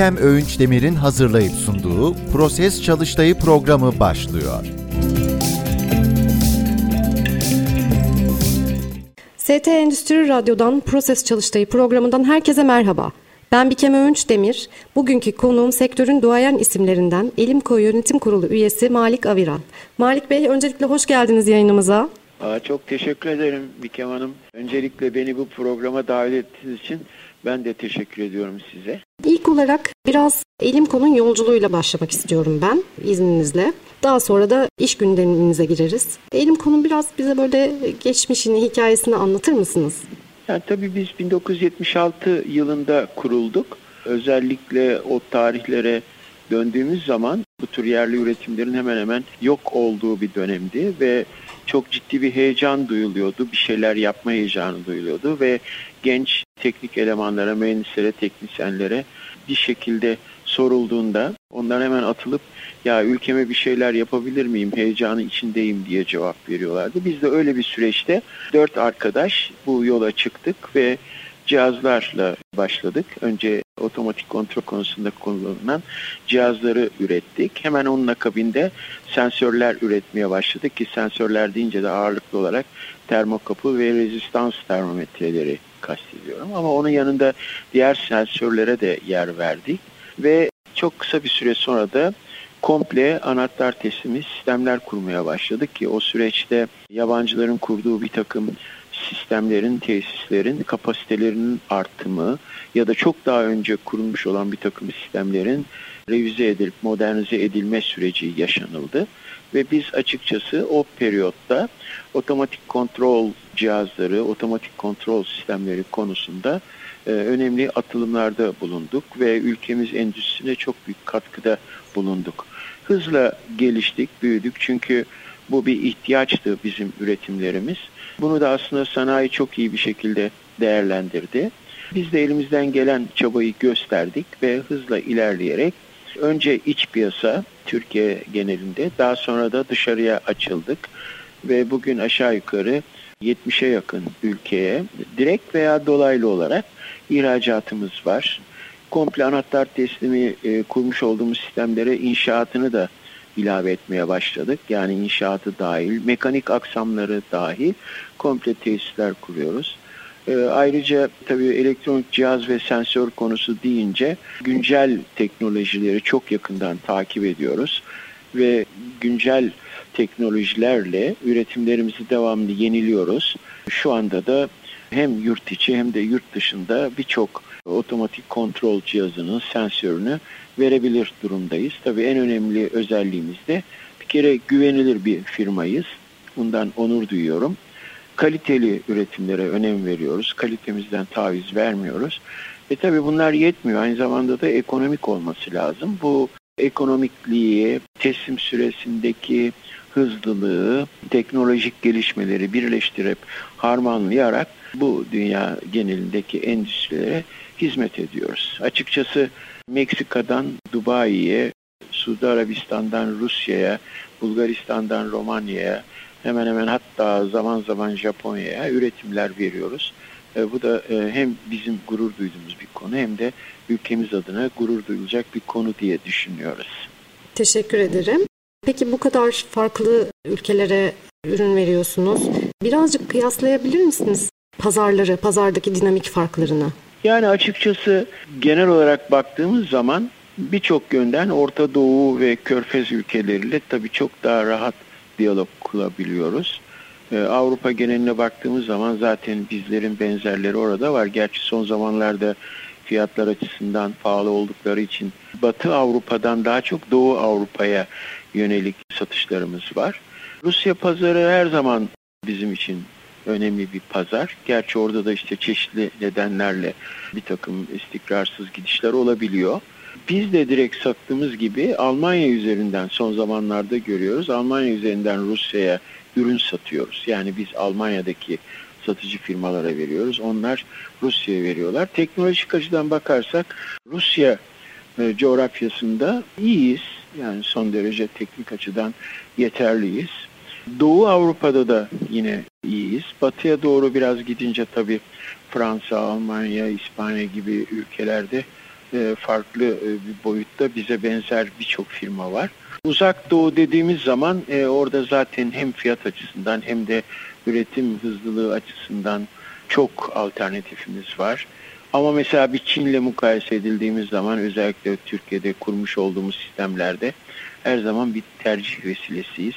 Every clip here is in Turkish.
Bikem Öğünç Demir'in hazırlayıp sunduğu Proses Çalıştayı programı başlıyor. ST Endüstri Radyo'dan Proses Çalıştayı programından herkese merhaba. Ben Bikem Öğünç Demir. Bugünkü konuğum sektörün duayen isimlerinden Elimko Yönetim Kurulu üyesi Malik Aviran. Malik Bey öncelikle hoş geldiniz yayınımıza. Aa, çok teşekkür ederim Bikem Hanım. Öncelikle beni bu programa davet ettiğiniz için ben de teşekkür ediyorum size. İlk olarak biraz Elimko'nun yolculuğuyla başlamak istiyorum ben izninizle. Daha sonra da iş gündemimize gireriz. Elimko'nun biraz bize böyle geçmişini, hikayesini anlatır mısınız? Yani tabii biz 1976 yılında kurulduk. Özellikle o tarihlere döndüğümüz zaman bu tür yerli üretimlerin hemen hemen yok olduğu bir dönemdi ve çok ciddi bir heyecan duyuluyordu. Bir şeyler yapma heyecanı duyuluyordu ve genç teknik elemanlara, mühendislere, teknisyenlere bir şekilde sorulduğunda onlar hemen atılıp ya ülkeme bir şeyler yapabilir miyim, heyecanı içindeyim diye cevap veriyorlardı. Biz de öyle bir süreçte dört arkadaş bu yola çıktık ve cihazlarla başladık. Önce otomatik kontrol konusunda kullanılan cihazları ürettik. Hemen onun akabinde sensörler üretmeye başladık ki sensörler deyince de ağırlıklı olarak termokapı ve rezistans termometreleri kastediyorum. Ama onun yanında diğer sensörlere de yer verdik ve çok kısa bir süre sonra da komple anahtar teslimi sistemler kurmaya başladık ki o süreçte yabancıların kurduğu bir takım sistemlerin, tesislerin kapasitelerinin artımı ya da çok daha önce kurulmuş olan bir takım sistemlerin revize edilip modernize edilme süreci yaşanıldı. Ve biz açıkçası o periyotta otomatik kontrol cihazları, otomatik kontrol sistemleri konusunda e, önemli atılımlarda bulunduk ve ülkemiz endüstrisine çok büyük katkıda bulunduk. Hızla geliştik, büyüdük çünkü bu bir ihtiyaçtı bizim üretimlerimiz. Bunu da aslında sanayi çok iyi bir şekilde değerlendirdi. Biz de elimizden gelen çabayı gösterdik ve hızla ilerleyerek önce iç piyasa Türkiye genelinde daha sonra da dışarıya açıldık ve bugün aşağı yukarı 70'e yakın ülkeye direkt veya dolaylı olarak ihracatımız var. Komple anahtar teslimi e, kurmuş olduğumuz sistemlere inşaatını da ilave etmeye başladık. Yani inşaatı dahil, mekanik aksamları dahil komple tesisler kuruyoruz. E, ayrıca tabii elektronik cihaz ve sensör konusu deyince güncel teknolojileri çok yakından takip ediyoruz ve güncel teknolojilerle üretimlerimizi devamlı yeniliyoruz. Şu anda da hem yurt içi hem de yurt dışında birçok otomatik kontrol cihazının sensörünü verebilir durumdayız. Tabii en önemli özelliğimiz de bir kere güvenilir bir firmayız. Bundan onur duyuyorum. Kaliteli üretimlere önem veriyoruz. Kalitemizden taviz vermiyoruz. E tabii bunlar yetmiyor. Aynı zamanda da ekonomik olması lazım. Bu ekonomikliği, teslim süresindeki hızlılığı, teknolojik gelişmeleri birleştirip harmanlayarak bu dünya genelindeki endüstrilere hizmet ediyoruz. Açıkçası Meksika'dan Dubai'ye, Suudi Arabistan'dan Rusya'ya, Bulgaristan'dan Romanya'ya, hemen hemen hatta zaman zaman Japonya'ya üretimler veriyoruz. E, bu da e, hem bizim gurur duyduğumuz bir konu hem de ülkemiz adına gurur duyulacak bir konu diye düşünüyoruz. Teşekkür ederim. Peki bu kadar farklı ülkelere ürün veriyorsunuz. Birazcık kıyaslayabilir misiniz pazarları, pazardaki dinamik farklarını? Yani açıkçası genel olarak baktığımız zaman birçok yönden Orta Doğu ve Körfez ülkeleriyle tabii çok daha rahat diyalog kurabiliyoruz. Ee, Avrupa geneline baktığımız zaman zaten bizlerin benzerleri orada var. Gerçi son zamanlarda fiyatlar açısından pahalı oldukları için Batı Avrupa'dan daha çok Doğu Avrupa'ya yönelik satışlarımız var. Rusya pazarı her zaman bizim için önemli bir pazar. Gerçi orada da işte çeşitli nedenlerle bir takım istikrarsız gidişler olabiliyor. Biz de direkt sattığımız gibi Almanya üzerinden son zamanlarda görüyoruz. Almanya üzerinden Rusya'ya ürün satıyoruz. Yani biz Almanya'daki satıcı firmalara veriyoruz. Onlar Rusya'ya veriyorlar. Teknolojik açıdan bakarsak Rusya e, coğrafyasında iyiyiz. Yani son derece teknik açıdan yeterliyiz. Doğu Avrupa'da da yine iyiyiz. Batıya doğru biraz gidince tabii Fransa, Almanya, İspanya gibi ülkelerde e, farklı e, bir boyutta bize benzer birçok firma var. Uzak Doğu dediğimiz zaman e, orada zaten hem fiyat açısından hem de üretim hızlılığı açısından çok alternatifimiz var. Ama mesela bir Çin'le mukayese edildiğimiz zaman özellikle Türkiye'de kurmuş olduğumuz sistemlerde her zaman bir tercih vesilesiyiz.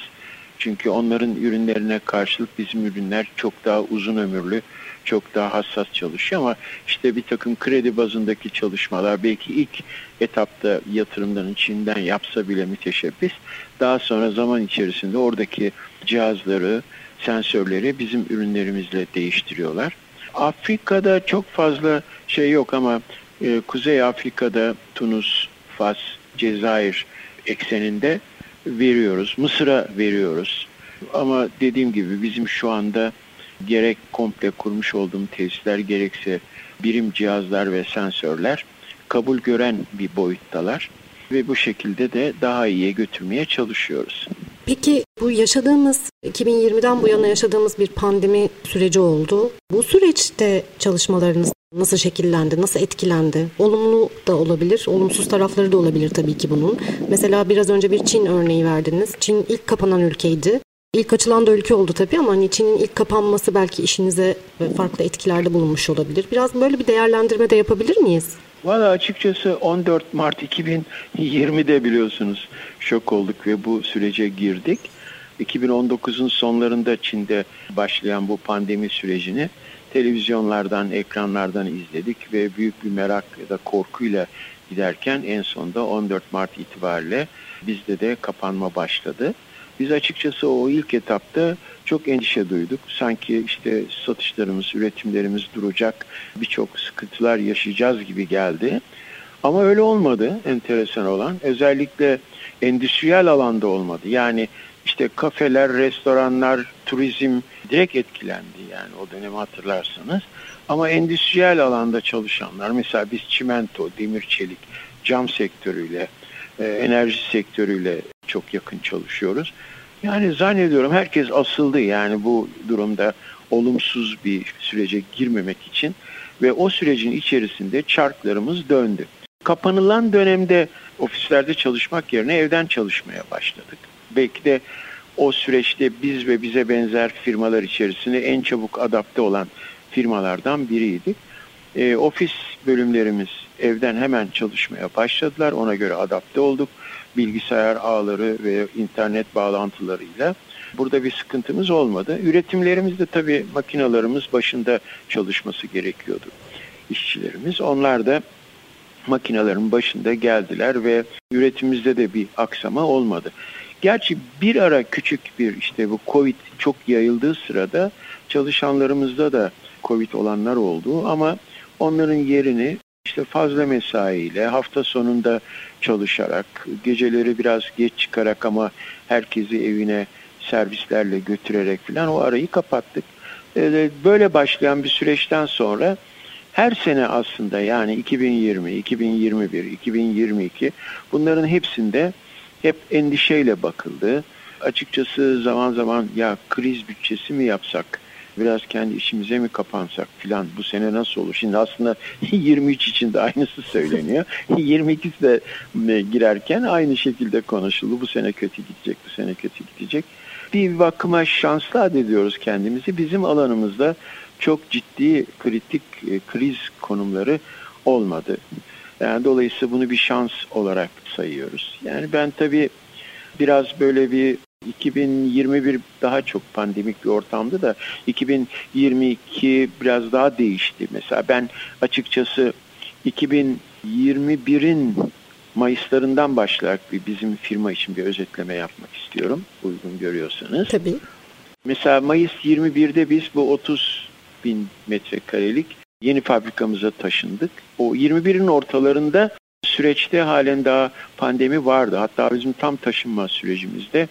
Çünkü onların ürünlerine karşılık bizim ürünler çok daha uzun ömürlü, çok daha hassas çalışıyor ama işte bir takım kredi bazındaki çalışmalar belki ilk etapta yatırımların Çin'den yapsa bile müteşebbis. Daha sonra zaman içerisinde oradaki cihazları, sensörleri bizim ürünlerimizle değiştiriyorlar. Afrika'da çok fazla şey yok ama e, Kuzey Afrika'da Tunus, Fas, Cezayir ekseninde veriyoruz. Mısır'a veriyoruz. Ama dediğim gibi bizim şu anda gerek komple kurmuş olduğum tesisler gerekse birim cihazlar ve sensörler kabul gören bir boyuttalar ve bu şekilde de daha iyiye götürmeye çalışıyoruz. Peki bu yaşadığımız 2020'den bu yana yaşadığımız bir pandemi süreci oldu. Bu süreçte çalışmalarınız nasıl şekillendi, nasıl etkilendi? Olumlu da olabilir, olumsuz tarafları da olabilir tabii ki bunun. Mesela biraz önce bir Çin örneği verdiniz. Çin ilk kapanan ülkeydi. İlk açılan da ülke oldu tabii ama hani Çin'in ilk kapanması belki işinize farklı etkilerde bulunmuş olabilir. Biraz böyle bir değerlendirme de yapabilir miyiz? Valla açıkçası 14 Mart 2020'de biliyorsunuz şok olduk ve bu sürece girdik. 2019'un sonlarında Çin'de başlayan bu pandemi sürecini televizyonlardan, ekranlardan izledik ve büyük bir merak ya da korkuyla giderken en sonunda 14 Mart itibariyle bizde de kapanma başladı. Biz açıkçası o ilk etapta çok endişe duyduk. Sanki işte satışlarımız, üretimlerimiz duracak, birçok sıkıntılar yaşayacağız gibi geldi. Ama öyle olmadı enteresan olan. Özellikle endüstriyel alanda olmadı. Yani işte kafeler, restoranlar, turizm direkt etkilendi yani o dönemi hatırlarsanız. Ama endüstriyel alanda çalışanlar mesela biz çimento, demir çelik, cam sektörüyle, e, enerji sektörüyle çok yakın çalışıyoruz. Yani zannediyorum herkes asıldı yani bu durumda olumsuz bir sürece girmemek için ve o sürecin içerisinde çarklarımız döndü. Kapanılan dönemde ofislerde çalışmak yerine evden çalışmaya başladık. Belki de o süreçte biz ve bize benzer firmalar içerisinde en çabuk adapte olan firmalardan biriydik. E, ofis bölümlerimiz evden hemen çalışmaya başladılar. Ona göre adapte olduk. Bilgisayar ağları ve internet bağlantılarıyla. Burada bir sıkıntımız olmadı. Üretimlerimizde tabii makinalarımız başında çalışması gerekiyordu işçilerimiz. Onlar da makinelerin başında geldiler ve üretimimizde de bir aksama olmadı. Gerçi bir ara küçük bir işte bu Covid çok yayıldığı sırada çalışanlarımızda da Covid olanlar oldu ama onların yerini işte fazla mesaiyle, hafta sonunda çalışarak, geceleri biraz geç çıkarak ama herkesi evine servislerle götürerek falan o arayı kapattık. Ee, böyle başlayan bir süreçten sonra her sene aslında yani 2020, 2021, 2022 bunların hepsinde hep endişeyle bakıldı. Açıkçası zaman zaman ya kriz bütçesi mi yapsak, biraz kendi işimize mi kapansak filan bu sene nasıl olur? Şimdi aslında 23 için de aynısı söyleniyor. 22'si de e, girerken aynı şekilde konuşuldu. Bu sene kötü gidecek, bu sene kötü gidecek. Bir bakıma şanslı adediyoruz kendimizi. Bizim alanımızda çok ciddi kritik e, kriz konumları olmadı. Yani dolayısıyla bunu bir şans olarak sayıyoruz. Yani ben tabii biraz böyle bir 2021 daha çok pandemik bir ortamdı da 2022 biraz daha değişti. Mesela ben açıkçası 2021'in Mayıslarından başlayarak bir bizim firma için bir özetleme yapmak istiyorum. Uygun görüyorsanız. Tabii. Mesela Mayıs 21'de biz bu 30 bin metrekarelik yeni fabrikamıza taşındık. O 21'in ortalarında süreçte halen daha pandemi vardı. Hatta bizim tam taşınma sürecimizde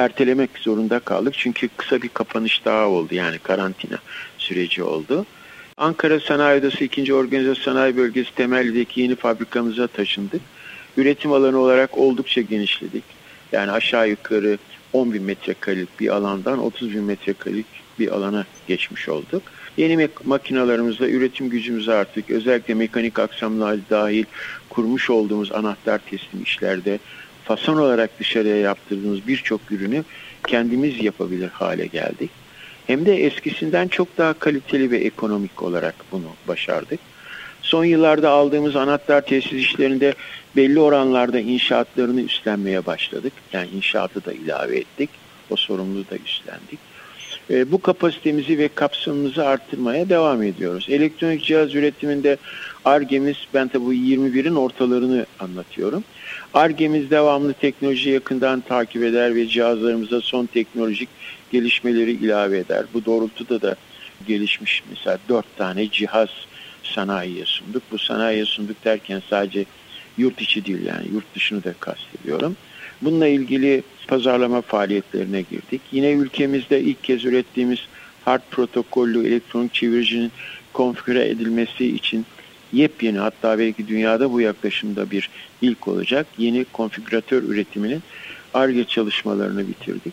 ertelemek zorunda kaldık. Çünkü kısa bir kapanış daha oldu yani karantina süreci oldu. Ankara Sanayi Odası 2. Organize Sanayi Bölgesi temeldeki yeni fabrikamıza taşındık. Üretim alanı olarak oldukça genişledik. Yani aşağı yukarı 10 bin metrekarelik bir alandan 30 bin metrekarelik bir alana geçmiş olduk. Yeni makinalarımızla üretim gücümüzü artık özellikle mekanik aksamlar dahil kurmuş olduğumuz anahtar teslim işlerde fason olarak dışarıya yaptırdığımız birçok ürünü kendimiz yapabilir hale geldik. Hem de eskisinden çok daha kaliteli ve ekonomik olarak bunu başardık. Son yıllarda aldığımız anahtar tesis işlerinde belli oranlarda inşaatlarını üstlenmeye başladık. Yani inşaatı da ilave ettik. O sorumluluğu da üstlendik. E, bu kapasitemizi ve kapsamımızı arttırmaya devam ediyoruz. Elektronik cihaz üretiminde ARGE'miz, ben tabi bu 21'in ortalarını anlatıyorum. ARGE'miz devamlı teknoloji yakından takip eder ve cihazlarımıza son teknolojik gelişmeleri ilave eder. Bu doğrultuda da gelişmiş mesela 4 tane cihaz sanayiye sunduk. Bu sanayiye sunduk derken sadece yurt içi değil yani yurt dışını da kastediyorum. Bununla ilgili pazarlama faaliyetlerine girdik. Yine ülkemizde ilk kez ürettiğimiz hard protokollü elektronik çeviricinin konfigüre edilmesi için yepyeni hatta belki dünyada bu yaklaşımda bir ilk olacak yeni konfigüratör üretiminin ARGE çalışmalarını bitirdik.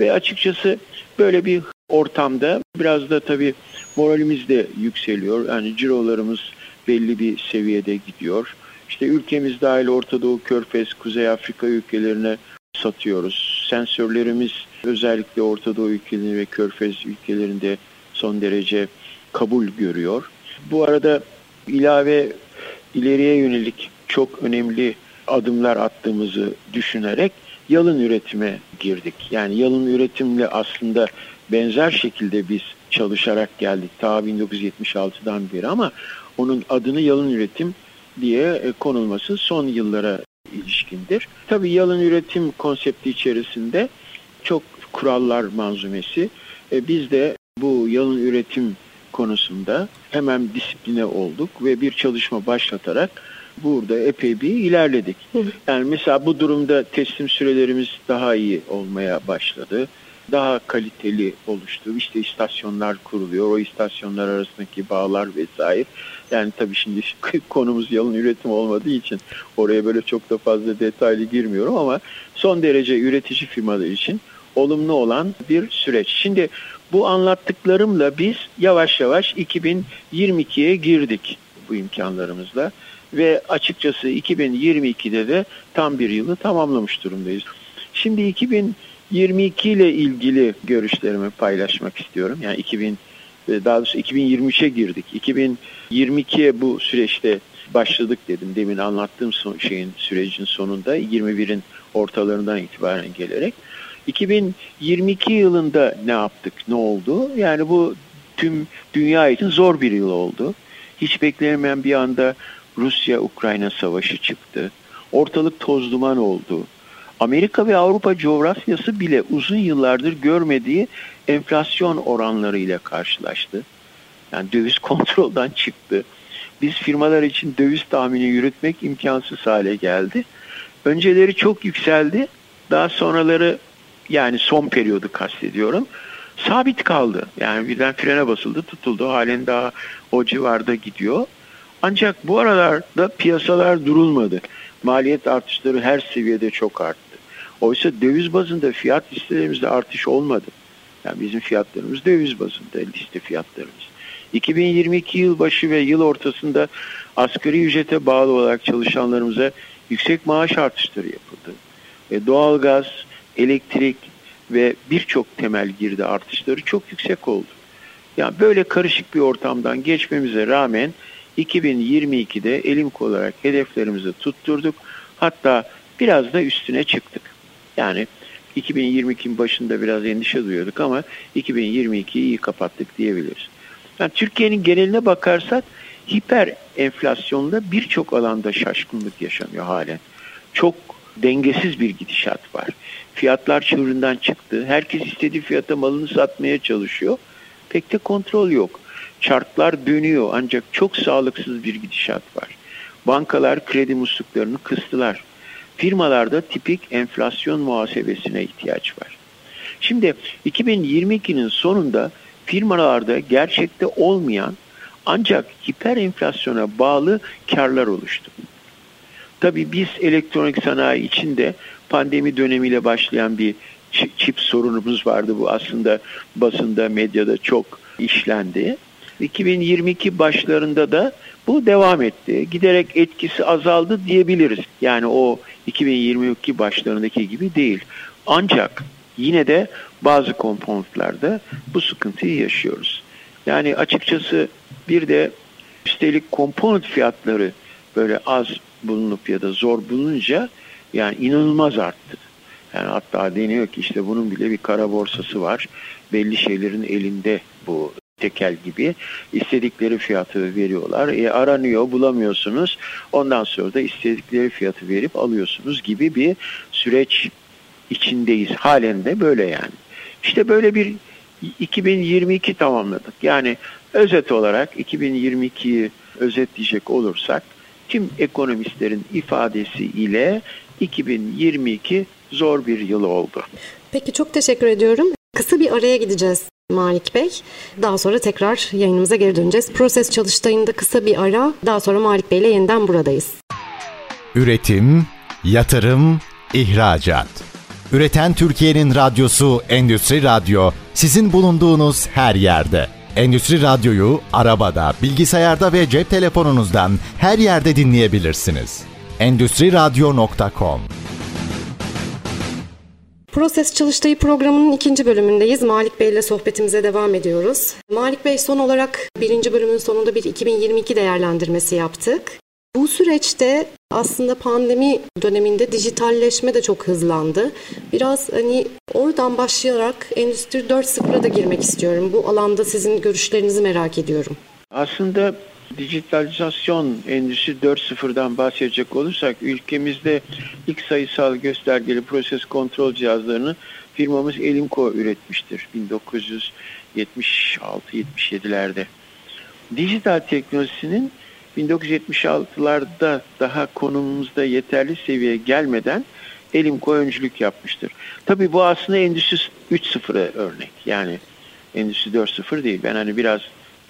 Ve açıkçası böyle bir ortamda biraz da tabii moralimiz de yükseliyor. Yani cirolarımız belli bir seviyede gidiyor. İşte ülkemiz dahil Orta Doğu, Körfez, Kuzey Afrika ülkelerine satıyoruz. Sensörlerimiz özellikle Orta Doğu ülkelerinde ve Körfez ülkelerinde son derece kabul görüyor. Bu arada ilave ileriye yönelik çok önemli adımlar attığımızı düşünerek yalın üretime girdik. Yani yalın üretimle aslında benzer şekilde biz çalışarak geldik ta 1976'dan beri ama onun adını yalın üretim diye konulması son yıllara ilişkindir. Tabii yalın üretim konsepti içerisinde çok kurallar manzumesi. E, biz de bu yalın üretim konusunda hemen disipline olduk ve bir çalışma başlatarak burada epey bir ilerledik. Yani mesela bu durumda teslim sürelerimiz daha iyi olmaya başladı. Daha kaliteli oluştu. İşte istasyonlar kuruluyor. O istasyonlar arasındaki bağlar vesaire. Yani tabii şimdi konumuz yalın üretim olmadığı için oraya böyle çok da fazla detaylı girmiyorum ama son derece üretici firmalar için olumlu olan bir süreç. Şimdi bu anlattıklarımla biz yavaş yavaş 2022'ye girdik bu imkanlarımızla ve açıkçası 2022'de de tam bir yılı tamamlamış durumdayız. Şimdi 2022 ile ilgili görüşlerimi paylaşmak istiyorum. Yani 2000 daha doğrusu 2023'e girdik. 2022'ye bu süreçte başladık dedim. Demin anlattığım şeyin sürecin sonunda 21'in ortalarından itibaren gelerek. 2022 yılında ne yaptık, ne oldu? Yani bu tüm dünya için zor bir yıl oldu. Hiç beklenemeyen bir anda Rusya-Ukrayna savaşı çıktı. Ortalık toz duman oldu. Amerika ve Avrupa coğrafyası bile uzun yıllardır görmediği enflasyon oranlarıyla karşılaştı. Yani döviz kontrolden çıktı. Biz firmalar için döviz tahmini yürütmek imkansız hale geldi. Önceleri çok yükseldi. Daha sonraları yani son periyodu kastediyorum. Sabit kaldı. Yani birden frene basıldı, tutuldu. Halen daha o civarda gidiyor. Ancak bu aralarda piyasalar durulmadı. Maliyet artışları her seviyede çok arttı. Oysa döviz bazında fiyat listelerimizde artış olmadı. Yani bizim fiyatlarımız döviz bazında liste fiyatlarımız. 2022 yıl başı ve yıl ortasında asgari ücrete bağlı olarak çalışanlarımıza yüksek maaş artışları yapıldı. E, doğalgaz, elektrik ve birçok temel girdi artışları çok yüksek oldu. Yani böyle karışık bir ortamdan geçmemize rağmen 2022'de elimk olarak hedeflerimizi tutturduk. Hatta biraz da üstüne çıktık. Yani 2022'nin başında biraz endişe duyuyorduk ama 2022'yi iyi kapattık diyebiliriz. Yani Türkiye'nin geneline bakarsak hiper enflasyonda birçok alanda şaşkınlık yaşanıyor halen. Çok dengesiz bir gidişat var. Fiyatlar çığırından çıktı. Herkes istediği fiyata malını satmaya çalışıyor. Pek de kontrol yok. Çarklar dönüyor ancak çok sağlıksız bir gidişat var. bankalar kredi musluklarını kıstılar. Firmalarda tipik enflasyon muhasebesine ihtiyaç var. Şimdi 2022'nin sonunda firmalarda gerçekte olmayan ancak hiper enflasyona bağlı karlar oluştu. Tabii biz elektronik sanayi içinde pandemi dönemiyle başlayan bir çip sorunumuz vardı. Bu aslında basında, medyada çok işlendi. 2022 başlarında da bu devam etti. Giderek etkisi azaldı diyebiliriz. Yani o 2022 başlarındaki gibi değil. Ancak yine de bazı komponentlarda bu sıkıntıyı yaşıyoruz. Yani açıkçası bir de üstelik komponent fiyatları böyle az bulunup ya da zor bulununca yani inanılmaz arttı. Yani hatta deniyor ki işte bunun bile bir kara borsası var. Belli şeylerin elinde bu tekel gibi istedikleri fiyatı veriyorlar. E, aranıyor bulamıyorsunuz. Ondan sonra da istedikleri fiyatı verip alıyorsunuz gibi bir süreç içindeyiz. Halen de böyle yani. İşte böyle bir 2022 tamamladık. Yani özet olarak 2022'yi özetleyecek olursak tüm ekonomistlerin ifadesi ile 2022 zor bir yıl oldu. Peki çok teşekkür ediyorum. Kısa bir araya gideceğiz Malik Bey. Daha sonra tekrar yayınımıza geri döneceğiz. Proses çalıştayında kısa bir ara. Daha sonra Malik Bey ile yeniden buradayız. Üretim, yatırım, ihracat. Üreten Türkiye'nin radyosu Endüstri Radyo sizin bulunduğunuz her yerde. Endüstri Radyo'yu arabada, bilgisayarda ve cep telefonunuzdan her yerde dinleyebilirsiniz. Endüstri Radyo.com Proses Çalıştayı programının ikinci bölümündeyiz. Malik Bey ile sohbetimize devam ediyoruz. Malik Bey son olarak birinci bölümün sonunda bir 2022 değerlendirmesi yaptık. Bu süreçte aslında pandemi döneminde dijitalleşme de çok hızlandı. Biraz hani oradan başlayarak Endüstri 4.0'a da girmek istiyorum. Bu alanda sizin görüşlerinizi merak ediyorum. Aslında dijitalizasyon endüstri 4.0'dan bahsedecek olursak ülkemizde ilk sayısal göstergeli proses kontrol cihazlarını firmamız Elimco üretmiştir 1976-77'lerde. Dijital teknolojisinin 1976'larda daha konumumuzda yeterli seviyeye gelmeden Elimco öncülük yapmıştır. Tabii bu aslında Endüstri 3.0'a örnek. Yani Endüstri 4.0 değil. Ben hani biraz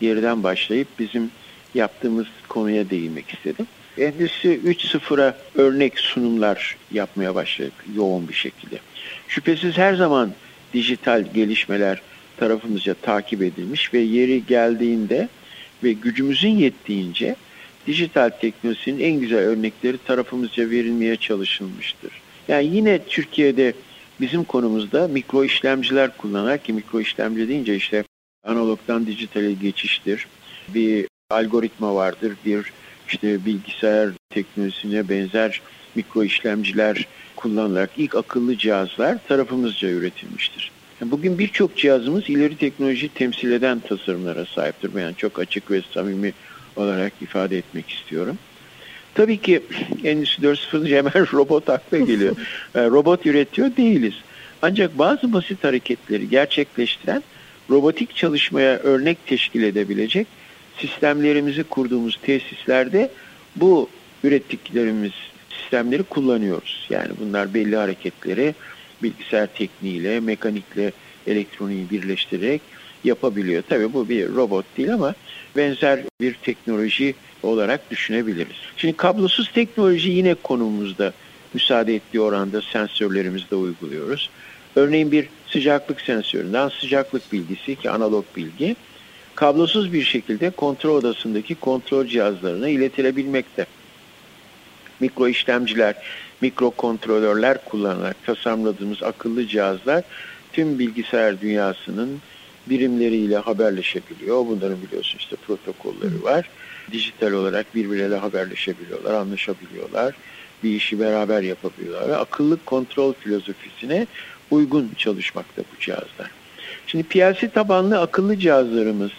geriden başlayıp bizim yaptığımız konuya değinmek istedim. Endüstri 3.0'a örnek sunumlar yapmaya başladık yoğun bir şekilde. Şüphesiz her zaman dijital gelişmeler tarafımızca takip edilmiş ve yeri geldiğinde ve gücümüzün yettiğince dijital teknolojinin en güzel örnekleri tarafımızca verilmeye çalışılmıştır. Yani yine Türkiye'de bizim konumuzda mikro işlemciler kullanarak ki mikro işlemci deyince işte analogdan dijitale geçiştir. Bir algoritma vardır, bir işte bilgisayar teknolojisine benzer mikro işlemciler kullanılarak ilk akıllı cihazlar tarafımızca üretilmiştir. Bugün birçok cihazımız ileri teknoloji temsil eden tasarımlara sahiptir. Yani çok açık ve samimi olarak ifade etmek istiyorum. Tabii ki Endüstri 4.0 hemen robot akla geliyor. robot üretiyor değiliz. Ancak bazı basit hareketleri gerçekleştiren robotik çalışmaya örnek teşkil edebilecek sistemlerimizi kurduğumuz tesislerde bu ürettiklerimiz sistemleri kullanıyoruz. Yani bunlar belli hareketleri bilgisayar tekniğiyle, mekanikle, elektroniği birleştirerek yapabiliyor. Tabii bu bir robot değil ama benzer bir teknoloji olarak düşünebiliriz. Şimdi kablosuz teknoloji yine konumumuzda müsaade ettiği oranda sensörlerimizde uyguluyoruz. Örneğin bir sıcaklık sensöründen sıcaklık bilgisi ki analog bilgi kablosuz bir şekilde kontrol odasındaki kontrol cihazlarına iletilebilmekte. Mikro işlemciler, mikro kontrolörler kullanarak tasarladığımız akıllı cihazlar tüm bilgisayar dünyasının birimleriyle haberleşebiliyor. Bunların biliyorsun işte protokolleri var. Dijital olarak birbirleriyle haberleşebiliyorlar, anlaşabiliyorlar. Bir işi beraber yapabiliyorlar ve akıllı kontrol filozofisine uygun çalışmakta bu cihazlar. Şimdi PLC tabanlı akıllı cihazlarımız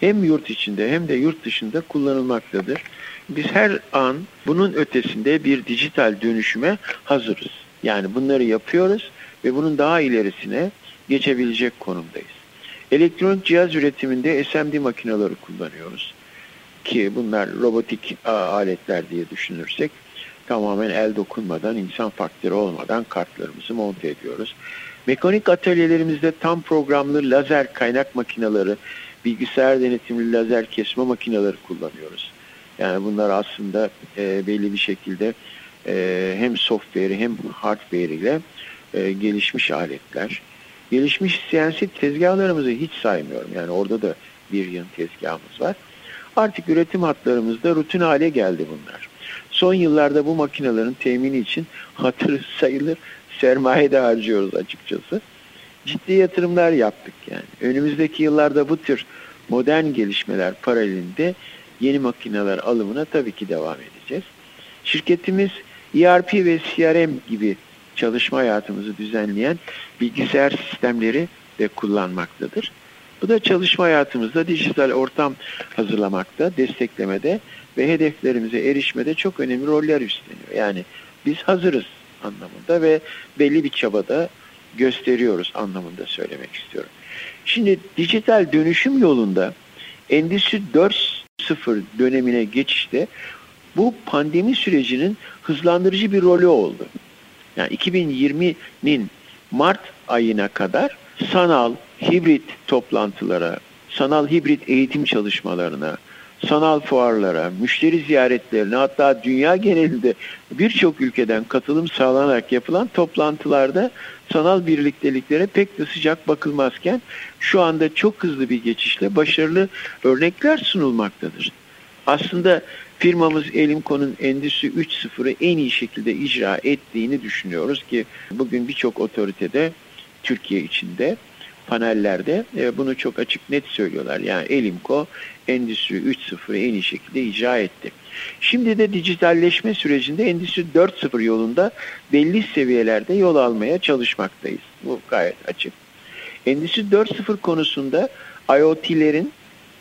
hem yurt içinde hem de yurt dışında kullanılmaktadır. Biz her an bunun ötesinde bir dijital dönüşüme hazırız. Yani bunları yapıyoruz ve bunun daha ilerisine geçebilecek konumdayız. Elektronik cihaz üretiminde SMD makineleri kullanıyoruz. ki bunlar robotik aletler diye düşünürsek tamamen el dokunmadan, insan faktörü olmadan kartlarımızı monte ediyoruz. Mekanik atölyelerimizde tam programlı lazer kaynak makineleri, bilgisayar denetimli lazer kesme makineleri kullanıyoruz. Yani bunlar aslında e, belli bir şekilde e, hem software hem hardware ile e, gelişmiş aletler. Gelişmiş CNC tezgahlarımızı hiç saymıyorum. Yani orada da bir yıl tezgahımız var. Artık üretim hatlarımızda rutin hale geldi bunlar. Son yıllarda bu makinelerin temini için hatır sayılır sermaye de harcıyoruz açıkçası. Ciddi yatırımlar yaptık yani. Önümüzdeki yıllarda bu tür modern gelişmeler paralelinde yeni makineler alımına tabii ki devam edeceğiz. Şirketimiz ERP ve CRM gibi çalışma hayatımızı düzenleyen bilgisayar sistemleri de kullanmaktadır. Bu da çalışma hayatımızda dijital ortam hazırlamakta, desteklemede ve hedeflerimize erişmede çok önemli roller üstleniyor. Yani biz hazırız anlamında ve belli bir çabada gösteriyoruz anlamında söylemek istiyorum. Şimdi dijital dönüşüm yolunda Endüstri 4.0 dönemine geçişte bu pandemi sürecinin hızlandırıcı bir rolü oldu. Yani 2020'nin Mart ayına kadar sanal, hibrit toplantılara, sanal hibrit eğitim çalışmalarına, sanal fuarlara, müşteri ziyaretlerine hatta dünya genelinde birçok ülkeden katılım sağlanarak yapılan toplantılarda sanal birlikteliklere pek de sıcak bakılmazken şu anda çok hızlı bir geçişle başarılı örnekler sunulmaktadır. Aslında firmamız Elimco'nun Endüstri 3.0'ı en iyi şekilde icra ettiğini düşünüyoruz ki bugün birçok otoritede Türkiye içinde panellerde e, bunu çok açık net söylüyorlar. Yani Elimco Endüstri 3.0'ı en iyi şekilde icra etti. Şimdi de dijitalleşme sürecinde Endüstri 4.0 yolunda belli seviyelerde yol almaya çalışmaktayız. Bu gayet açık. Endüstri 4.0 konusunda IoT'lerin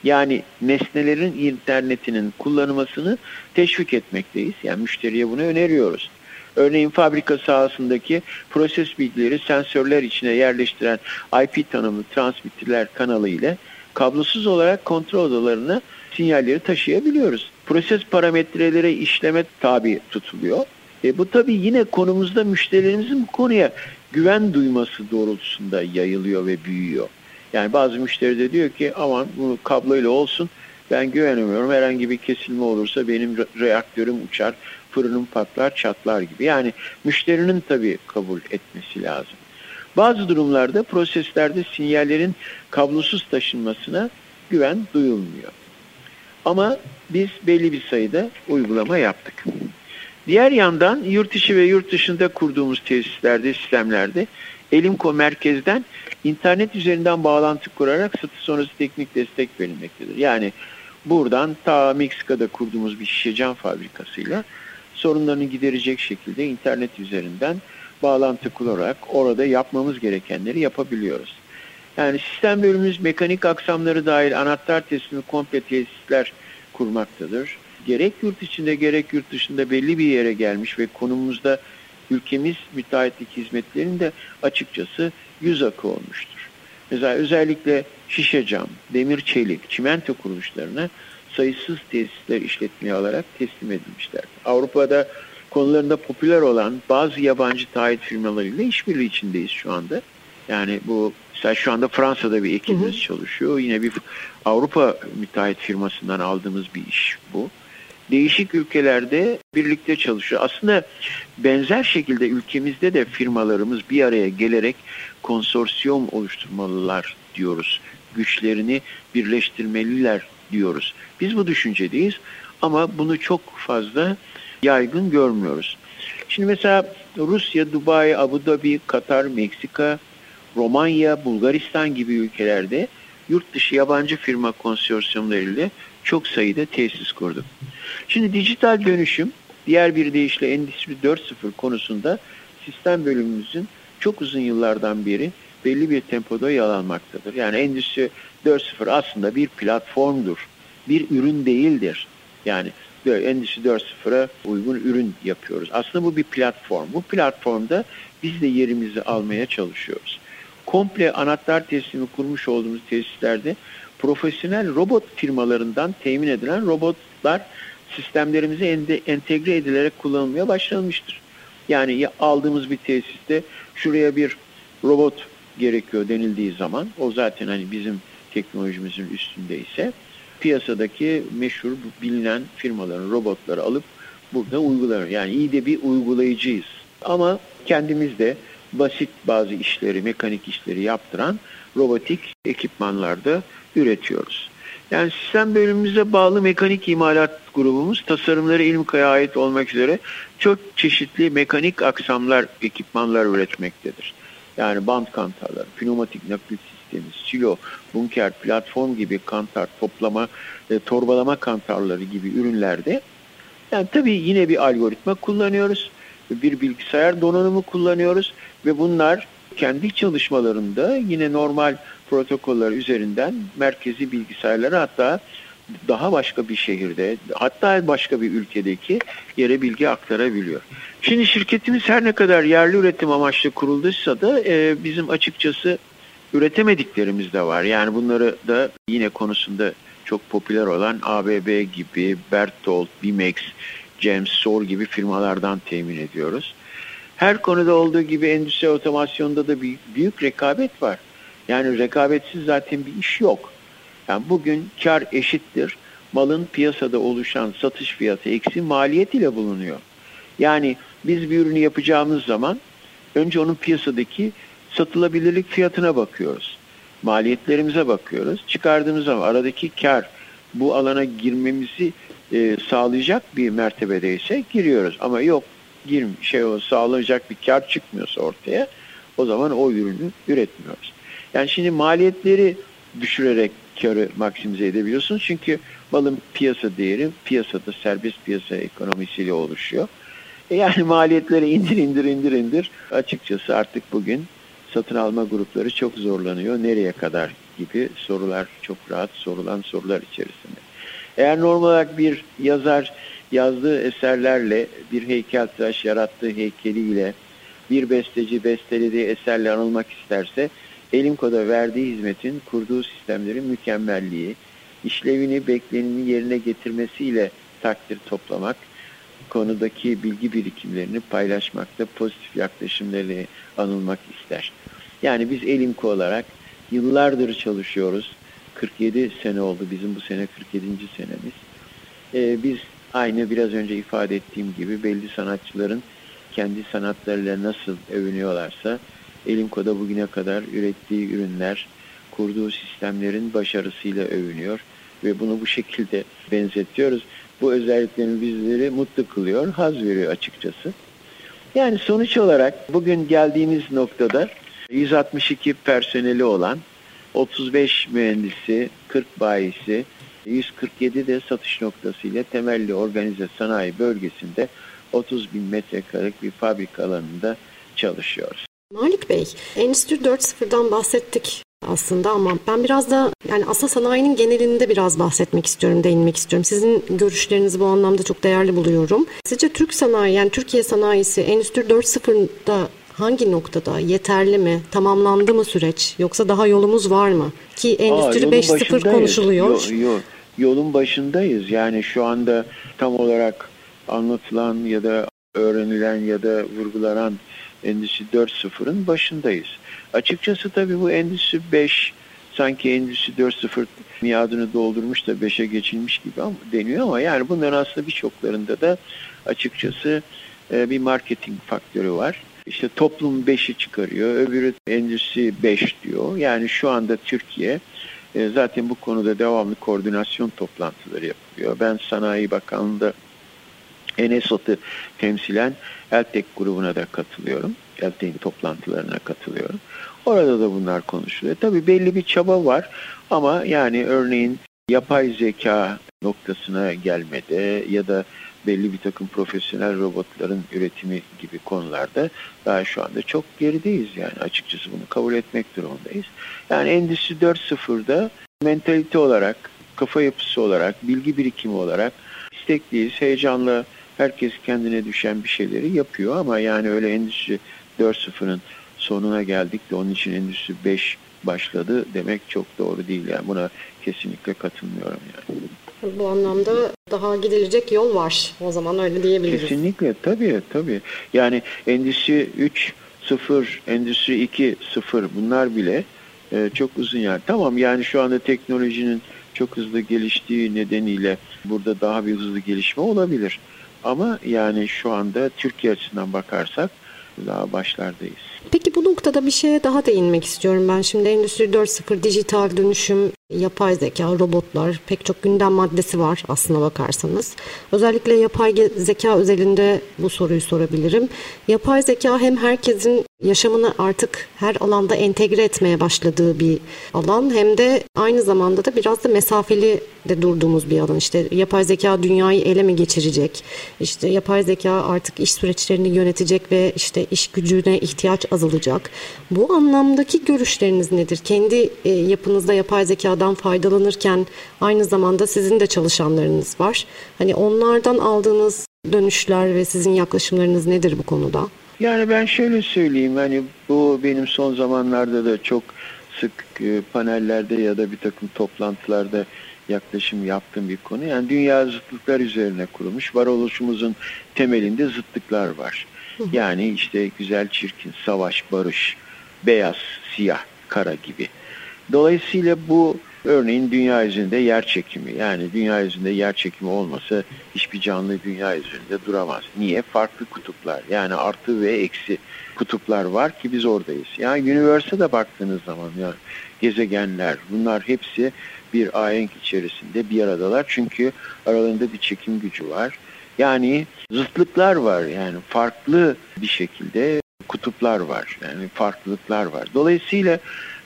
yani nesnelerin internetinin kullanılmasını teşvik etmekteyiz. Yani müşteriye bunu öneriyoruz. Örneğin fabrika sahasındaki proses bilgileri sensörler içine yerleştiren IP tanımlı transmitterler kanalı ile kablosuz olarak kontrol odalarına sinyalleri taşıyabiliyoruz. Proses parametreleri işleme tabi tutuluyor. E, bu tabi yine konumuzda müşterilerimizin bu konuya güven duyması doğrultusunda yayılıyor ve büyüyor. Yani bazı müşteri de diyor ki aman bu kabloyla olsun ben güvenemiyorum. Herhangi bir kesilme olursa benim reaktörüm uçar, fırınım patlar, çatlar gibi. Yani müşterinin tabii kabul etmesi lazım. Bazı durumlarda proseslerde sinyallerin kablosuz taşınmasına güven duyulmuyor. Ama biz belli bir sayıda uygulama yaptık. Diğer yandan yurt içi ve yurt dışında kurduğumuz tesislerde, sistemlerde Elimco merkezden internet üzerinden bağlantı kurarak satış sonrası teknik destek verilmektedir. Yani buradan ta Meksika'da kurduğumuz bir şişe cam fabrikasıyla sorunlarını giderecek şekilde internet üzerinden bağlantı kurarak orada yapmamız gerekenleri yapabiliyoruz. Yani sistem bölümümüz mekanik aksamları dahil anahtar teslimi komple tesisler kurmaktadır. Gerek yurt içinde gerek yurt dışında belli bir yere gelmiş ve konumumuzda ülkemiz müteahhitlik hizmetlerinde açıkçası yüz akı olmuştur. Mesela özellikle şişe cam, demir çelik, çimento kuruluşlarına sayısız tesisler işletmeye alarak teslim edilmişler. Avrupa'da konularında popüler olan bazı yabancı taahhüt firmalarıyla işbirliği içindeyiz şu anda. Yani bu mesela şu anda Fransa'da bir ekibimiz hı hı. çalışıyor. Yine bir Avrupa müteahhit firmasından aldığımız bir iş bu. Değişik ülkelerde birlikte çalışıyor. Aslında benzer şekilde ülkemizde de firmalarımız bir araya gelerek konsorsiyum oluşturmalılar diyoruz. Güçlerini birleştirmeliler diyoruz. Biz bu düşüncedeyiz ama bunu çok fazla yaygın görmüyoruz. Şimdi mesela Rusya, Dubai, Abu Dhabi, Katar, Meksika, Romanya, Bulgaristan gibi ülkelerde yurt dışı yabancı firma konsorsiyumlarıyla çok sayıda tesis kurduk. Şimdi dijital dönüşüm, diğer bir deyişle Endüstri 4.0 konusunda sistem bölümümüzün çok uzun yıllardan beri belli bir tempoda yer almaktadır. Yani Endüstri 4.0 aslında bir platformdur. Bir ürün değildir. Yani Endüstri 4.0'a uygun ürün yapıyoruz. Aslında bu bir platform. Bu platformda biz de yerimizi almaya çalışıyoruz. Komple anahtar teslimi kurmuş olduğumuz tesislerde profesyonel robot firmalarından temin edilen robotlar sistemlerimize entegre edilerek kullanılmaya başlanmıştır. Yani aldığımız bir tesiste şuraya bir robot gerekiyor denildiği zaman o zaten hani bizim teknolojimizin üstünde ise piyasadaki meşhur bilinen firmaların robotları alıp burada uygulanır. Yani iyi de bir uygulayıcıyız. Ama kendimiz de basit bazı işleri, mekanik işleri yaptıran robotik ekipmanlarda üretiyoruz. Yani sistem bölümümüze bağlı mekanik imalat grubumuz tasarımları İlmika'ya ait olmak üzere çok çeşitli mekanik aksamlar, ekipmanlar üretmektedir. Yani band kantarları, pneumatik nakil sistemi, silo, bunker, platform gibi kantar, toplama, e, torbalama kantarları gibi ürünlerde yani tabii yine bir algoritma kullanıyoruz. Bir bilgisayar donanımı kullanıyoruz ve bunlar kendi çalışmalarında yine normal protokoller üzerinden merkezi bilgisayarlara hatta daha başka bir şehirde hatta başka bir ülkedeki yere bilgi aktarabiliyor. Şimdi şirketimiz her ne kadar yerli üretim amaçlı kurulduysa da e, bizim açıkçası üretemediklerimiz de var. Yani bunları da yine konusunda çok popüler olan ABB gibi, Berthold, Bimex, James Sor gibi firmalardan temin ediyoruz. Her konuda olduğu gibi endüstri otomasyonda da büyük, büyük rekabet var. Yani rekabetsiz zaten bir iş yok. Yani bugün kar eşittir. Malın piyasada oluşan satış fiyatı eksi maliyet ile bulunuyor. Yani biz bir ürünü yapacağımız zaman önce onun piyasadaki satılabilirlik fiyatına bakıyoruz. Maliyetlerimize bakıyoruz. Çıkardığımız zaman aradaki kar bu alana girmemizi e, sağlayacak bir mertebede ise giriyoruz. Ama yok gir şey o sağlayacak bir kar çıkmıyorsa ortaya o zaman o ürünü üretmiyoruz. Yani şimdi maliyetleri düşürerek karı maksimize edebiliyorsunuz. Çünkü malın piyasa değeri piyasada serbest piyasa ekonomisiyle oluşuyor. E yani maliyetleri indir indir indir indir. Açıkçası artık bugün satın alma grupları çok zorlanıyor. Nereye kadar gibi sorular çok rahat sorulan sorular içerisinde. Eğer normal olarak bir yazar yazdığı eserlerle bir heykeltıraş yarattığı heykeliyle bir besteci bestelediği eserle anılmak isterse Elimko'da verdiği hizmetin kurduğu sistemlerin mükemmelliği, işlevini bekleneni yerine getirmesiyle takdir toplamak, konudaki bilgi birikimlerini paylaşmakta pozitif yaklaşımlarıyla anılmak ister. Yani biz Elimko olarak yıllardır çalışıyoruz. 47 sene oldu bizim bu sene 47. senemiz. Ee, biz aynı biraz önce ifade ettiğim gibi belli sanatçıların kendi sanatlarıyla nasıl övünüyorlarsa Elimko'da bugüne kadar ürettiği ürünler, kurduğu sistemlerin başarısıyla övünüyor ve bunu bu şekilde benzetiyoruz. Bu özelliklerin bizleri mutlu kılıyor, haz veriyor açıkçası. Yani sonuç olarak bugün geldiğimiz noktada 162 personeli olan 35 mühendisi, 40 bayisi, 147 de satış noktası ile temelli organize sanayi bölgesinde 30 bin metrekarelik bir fabrika alanında çalışıyoruz. Malik Bey, Endüstri 4.0'dan bahsettik aslında ama ben biraz da yani asıl sanayinin genelinde biraz bahsetmek istiyorum, değinmek istiyorum. Sizin görüşlerinizi bu anlamda çok değerli buluyorum. Sizce Türk sanayi yani Türkiye sanayisi Endüstri 4.0'da hangi noktada? Yeterli mi? Tamamlandı mı süreç? Yoksa daha yolumuz var mı? Ki Endüstri 5.0 konuşuluyor. Yo, yo, yolun başındayız. Yani şu anda tam olarak anlatılan ya da öğrenilen ya da vurgulanan Endüstri 4.0'ın başındayız. Açıkçası tabii bu Endüstri 5 sanki Endüstri 4.0 miadını doldurmuş da 5'e geçilmiş gibi ama, deniyor ama yani bunların aslında birçoklarında da açıkçası e, bir marketing faktörü var. İşte toplum 5'i çıkarıyor, öbürü endüstri 5 diyor. Yani şu anda Türkiye e, zaten bu konuda devamlı koordinasyon toplantıları yapıyor. Ben Sanayi Bakanlığı'nda Enesot'u temsilen Eltek grubuna da katılıyorum. Eltek toplantılarına katılıyorum. Orada da bunlar konuşuluyor. Tabii belli bir çaba var ama yani örneğin yapay zeka noktasına gelmede ya da belli bir takım profesyonel robotların üretimi gibi konularda daha şu anda çok gerideyiz yani açıkçası bunu kabul etmek durumundayız. Yani Endüstri 4.0'da mentalite olarak, kafa yapısı olarak, bilgi birikimi olarak istekliyiz, heyecanla herkes kendine düşen bir şeyleri yapıyor ama yani öyle Endüstri 4.0'ın sonuna geldik de onun için Endüstri 5 başladı demek çok doğru değil. Yani buna kesinlikle katılmıyorum yani. Bu anlamda daha gidilecek yol var. O zaman öyle diyebiliriz. Kesinlikle tabii tabii. Yani Endüstri 3 0, Endüstri 2 0 bunlar bile e, çok uzun yer. Tamam yani şu anda teknolojinin çok hızlı geliştiği nedeniyle burada daha bir hızlı gelişme olabilir. Ama yani şu anda Türkiye açısından bakarsak daha başlardayız. Peki bu noktada bir şeye daha değinmek istiyorum ben. Şimdi Endüstri 4.0, dijital dönüşüm, yapay zeka, robotlar pek çok gündem maddesi var aslına bakarsanız. Özellikle yapay zeka özelinde bu soruyu sorabilirim. Yapay zeka hem herkesin yaşamını artık her alanda entegre etmeye başladığı bir alan hem de aynı zamanda da biraz da mesafeli de durduğumuz bir alan. İşte yapay zeka dünyayı ele mi geçirecek? İşte yapay zeka artık iş süreçlerini yönetecek ve işte iş gücüne ihtiyaç azalacak. Bu anlamdaki görüşleriniz nedir? Kendi e, yapınızda yapay zekadan faydalanırken aynı zamanda sizin de çalışanlarınız var. Hani onlardan aldığınız dönüşler ve sizin yaklaşımlarınız nedir bu konuda? Yani ben şöyle söyleyeyim hani bu benim son zamanlarda da çok sık e, panellerde ya da bir takım toplantılarda yaklaşım yaptığım bir konu. Yani dünya zıtlıklar üzerine kurulmuş. Varoluşumuzun temelinde zıtlıklar var. Yani işte güzel, çirkin, savaş, barış, beyaz, siyah, kara gibi. Dolayısıyla bu örneğin dünya üzerinde yer çekimi. Yani dünya üzerinde yer çekimi olmasa hiçbir canlı dünya üzerinde duramaz. Niye? Farklı kutuplar yani artı ve eksi kutuplar var ki biz oradayız. Yani Universe'a baktığınız zaman ya gezegenler bunlar hepsi bir ahenk içerisinde bir aradalar. Çünkü aralarında bir çekim gücü var. Yani zıtlıklar var yani farklı bir şekilde kutuplar var. Yani farklılıklar var. Dolayısıyla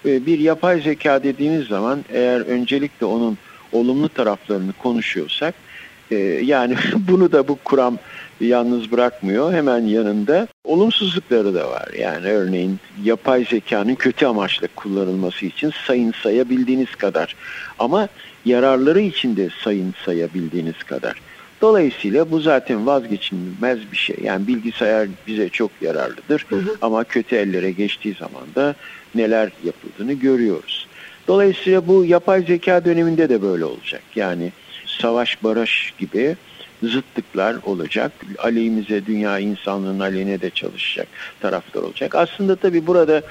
bir yapay zeka dediğiniz zaman eğer öncelikle onun olumlu taraflarını konuşuyorsak e, yani bunu da bu kuram yalnız bırakmıyor. Hemen yanında olumsuzlukları da var. Yani örneğin yapay zekanın kötü amaçla kullanılması için sayın sayabildiğiniz kadar. Ama yararları için de sayın sayabildiğiniz kadar. Dolayısıyla bu zaten vazgeçilmez bir şey. Yani bilgisayar bize çok yararlıdır hı hı. ama kötü ellere geçtiği zaman da neler yapıldığını görüyoruz. Dolayısıyla bu yapay zeka döneminde de böyle olacak. Yani savaş barış gibi zıtlıklar olacak. Aleyhimize dünya insanlığın aleyhine de çalışacak taraflar olacak. Aslında tabii burada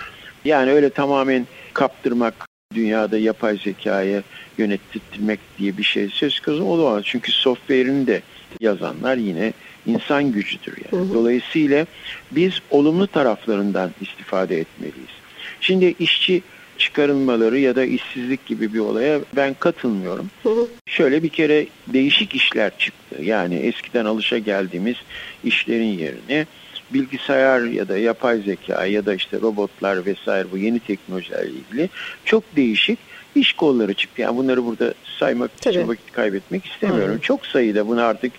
yani öyle tamamen kaptırmak dünyada yapay zekayı yönettirmek diye bir şey söz konusu olamaz. Çünkü software'ini de yazanlar yine insan gücüdür yani. Dolayısıyla biz olumlu taraflarından istifade etmeliyiz. Şimdi işçi çıkarılmaları ya da işsizlik gibi bir olaya ben katılmıyorum. Şöyle bir kere değişik işler çıktı. Yani eskiden alışa geldiğimiz işlerin yerine bilgisayar ya da yapay zeka ya da işte robotlar vesaire bu yeni teknolojilerle ilgili çok değişik iş kolları çıktı. Yani bunları burada saymak Tabii. için vakit kaybetmek istemiyorum. Hı. Çok sayıda bunu artık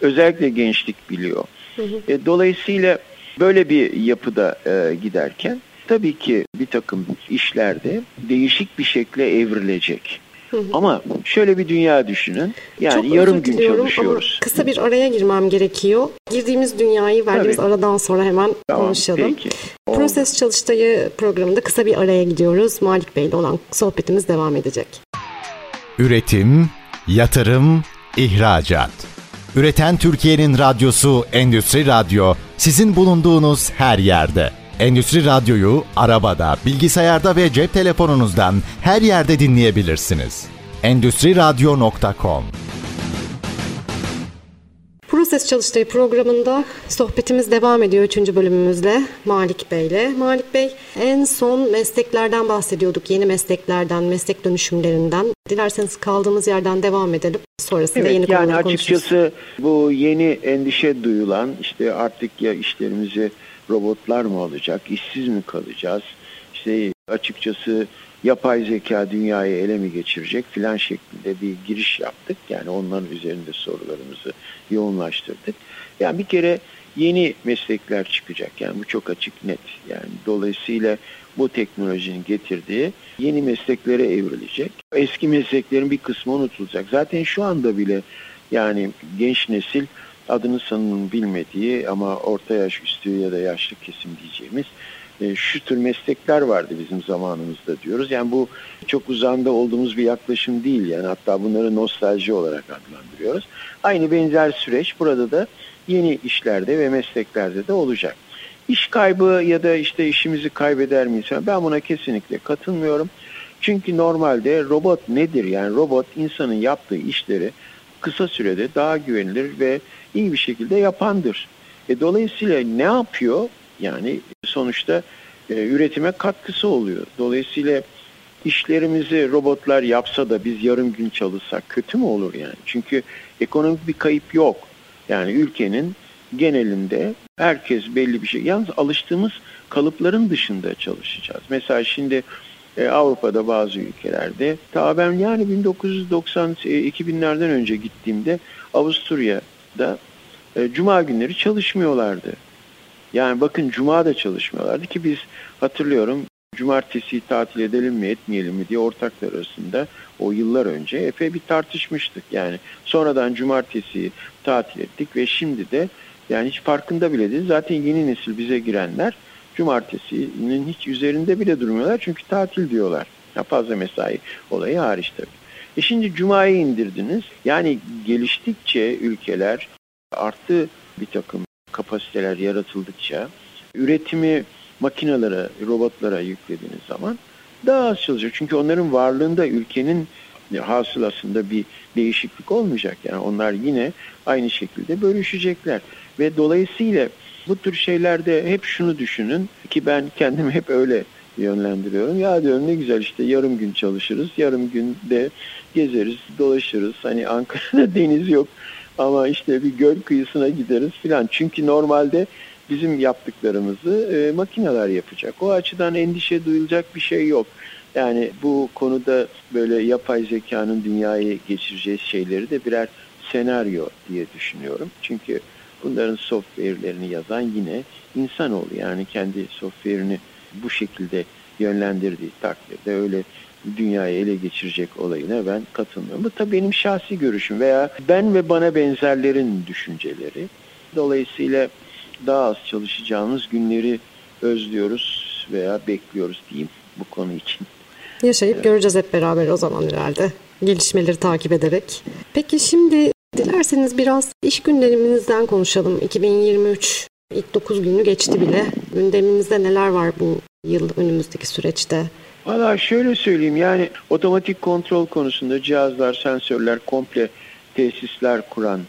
özellikle gençlik biliyor. Hı hı. E, dolayısıyla böyle bir yapıda e, giderken tabii ki bir takım işlerde değişik bir şekle evrilecek. Ama şöyle bir dünya düşünün. Yani Çok yarım gün çalışıyoruz. Ama kısa bir araya girmem gerekiyor. Girdiğimiz dünyayı verdiğimiz Tabii. aradan sonra hemen tamam, konuşalım. Peki. Proses Çalıştayı programında kısa bir araya gidiyoruz. Malik Bey ile olan sohbetimiz devam edecek. Üretim, yatırım, ihracat. Üreten Türkiye'nin radyosu Endüstri Radyo sizin bulunduğunuz her yerde. Endüstri Radyo'yu arabada, bilgisayarda ve cep telefonunuzdan her yerde dinleyebilirsiniz. Endüstri Radyo.com Proses Çalıştayı programında sohbetimiz devam ediyor 3. bölümümüzle Malik Bey ile. Malik Bey en son mesleklerden bahsediyorduk. Yeni mesleklerden, meslek dönüşümlerinden. Dilerseniz kaldığımız yerden devam edelim. Sonrasında evet, yeni yani açıkçası bu yeni endişe duyulan işte artık ya işlerimizi robotlar mı olacak, işsiz mi kalacağız? İşte açıkçası yapay zeka dünyayı ele mi geçirecek filan şeklinde bir giriş yaptık. Yani onların üzerinde sorularımızı yoğunlaştırdık. Yani bir kere yeni meslekler çıkacak. Yani bu çok açık net. Yani dolayısıyla bu teknolojinin getirdiği yeni mesleklere evrilecek. Eski mesleklerin bir kısmı unutulacak. Zaten şu anda bile yani genç nesil adını sanının bilmediği ama orta yaş üstü ya da yaşlı kesim diyeceğimiz e, şu tür meslekler vardı bizim zamanımızda diyoruz. Yani bu çok uzanda olduğumuz bir yaklaşım değil yani hatta bunları nostalji olarak adlandırıyoruz. Aynı benzer süreç burada da yeni işlerde ve mesleklerde de olacak. İş kaybı ya da işte işimizi kaybeder miyiz? Ben buna kesinlikle katılmıyorum. Çünkü normalde robot nedir? Yani robot insanın yaptığı işleri kısa sürede daha güvenilir ve iyi bir şekilde yapandır. E, dolayısıyla ne yapıyor? Yani sonuçta e, üretime katkısı oluyor. Dolayısıyla işlerimizi robotlar yapsa da biz yarım gün çalışsak kötü mü olur yani? Çünkü ekonomik bir kayıp yok. Yani ülkenin genelinde herkes belli bir şey. Yalnız alıştığımız kalıpların dışında çalışacağız. Mesela şimdi e, Avrupa'da bazı ülkelerde ta ben yani 1990 2000'lerden önce gittiğimde Avusturya'da e, cuma günleri çalışmıyorlardı. Yani bakın cuma da çalışmıyorlardı ki biz hatırlıyorum cumartesi tatil edelim mi etmeyelim mi diye ortaklar arasında o yıllar önce epey bir tartışmıştık. Yani sonradan cumartesi tatil ettik ve şimdi de yani hiç farkında bile değil. Zaten yeni nesil bize girenler cumartesinin hiç üzerinde bile durmuyorlar çünkü tatil diyorlar. Ya fazla mesai olayı hariç tabii. E şimdi Cuma'yı indirdiniz. Yani geliştikçe ülkeler artı bir takım kapasiteler yaratıldıkça üretimi makinalara, robotlara yüklediğiniz zaman daha az çalışacak. Çünkü onların varlığında ülkenin hasılasında bir değişiklik olmayacak. Yani onlar yine aynı şekilde bölüşecekler. Ve dolayısıyla bu tür şeylerde hep şunu düşünün ki ben kendimi hep öyle yönlendiriyorum. Ya diyorum ne güzel işte yarım gün çalışırız, yarım günde gezeriz, dolaşırız. Hani Ankara'da deniz yok ama işte bir göl kıyısına gideriz filan. Çünkü normalde bizim yaptıklarımızı e, makineler yapacak. O açıdan endişe duyulacak bir şey yok. Yani bu konuda böyle yapay zekanın dünyaya geçireceği şeyleri de birer senaryo diye düşünüyorum. Çünkü bunların software'lerini yazan yine insanoğlu. Yani kendi software'ini bu şekilde yönlendirdiği takdirde öyle dünyayı ele geçirecek olayına ben katılmıyorum. Bu tabii benim şahsi görüşüm veya ben ve bana benzerlerin düşünceleri. Dolayısıyla daha az çalışacağımız günleri özlüyoruz veya bekliyoruz diyeyim bu konu için. Yaşayıp evet. göreceğiz hep beraber o zaman herhalde. Gelişmeleri takip ederek. Peki şimdi dilerseniz biraz iş günlerimizden konuşalım. 2023 ilk 9 günü geçti bile. Gündemimizde neler var bu yıl önümüzdeki süreçte? Valla şöyle söyleyeyim yani otomatik kontrol konusunda cihazlar, sensörler, komple tesisler kuran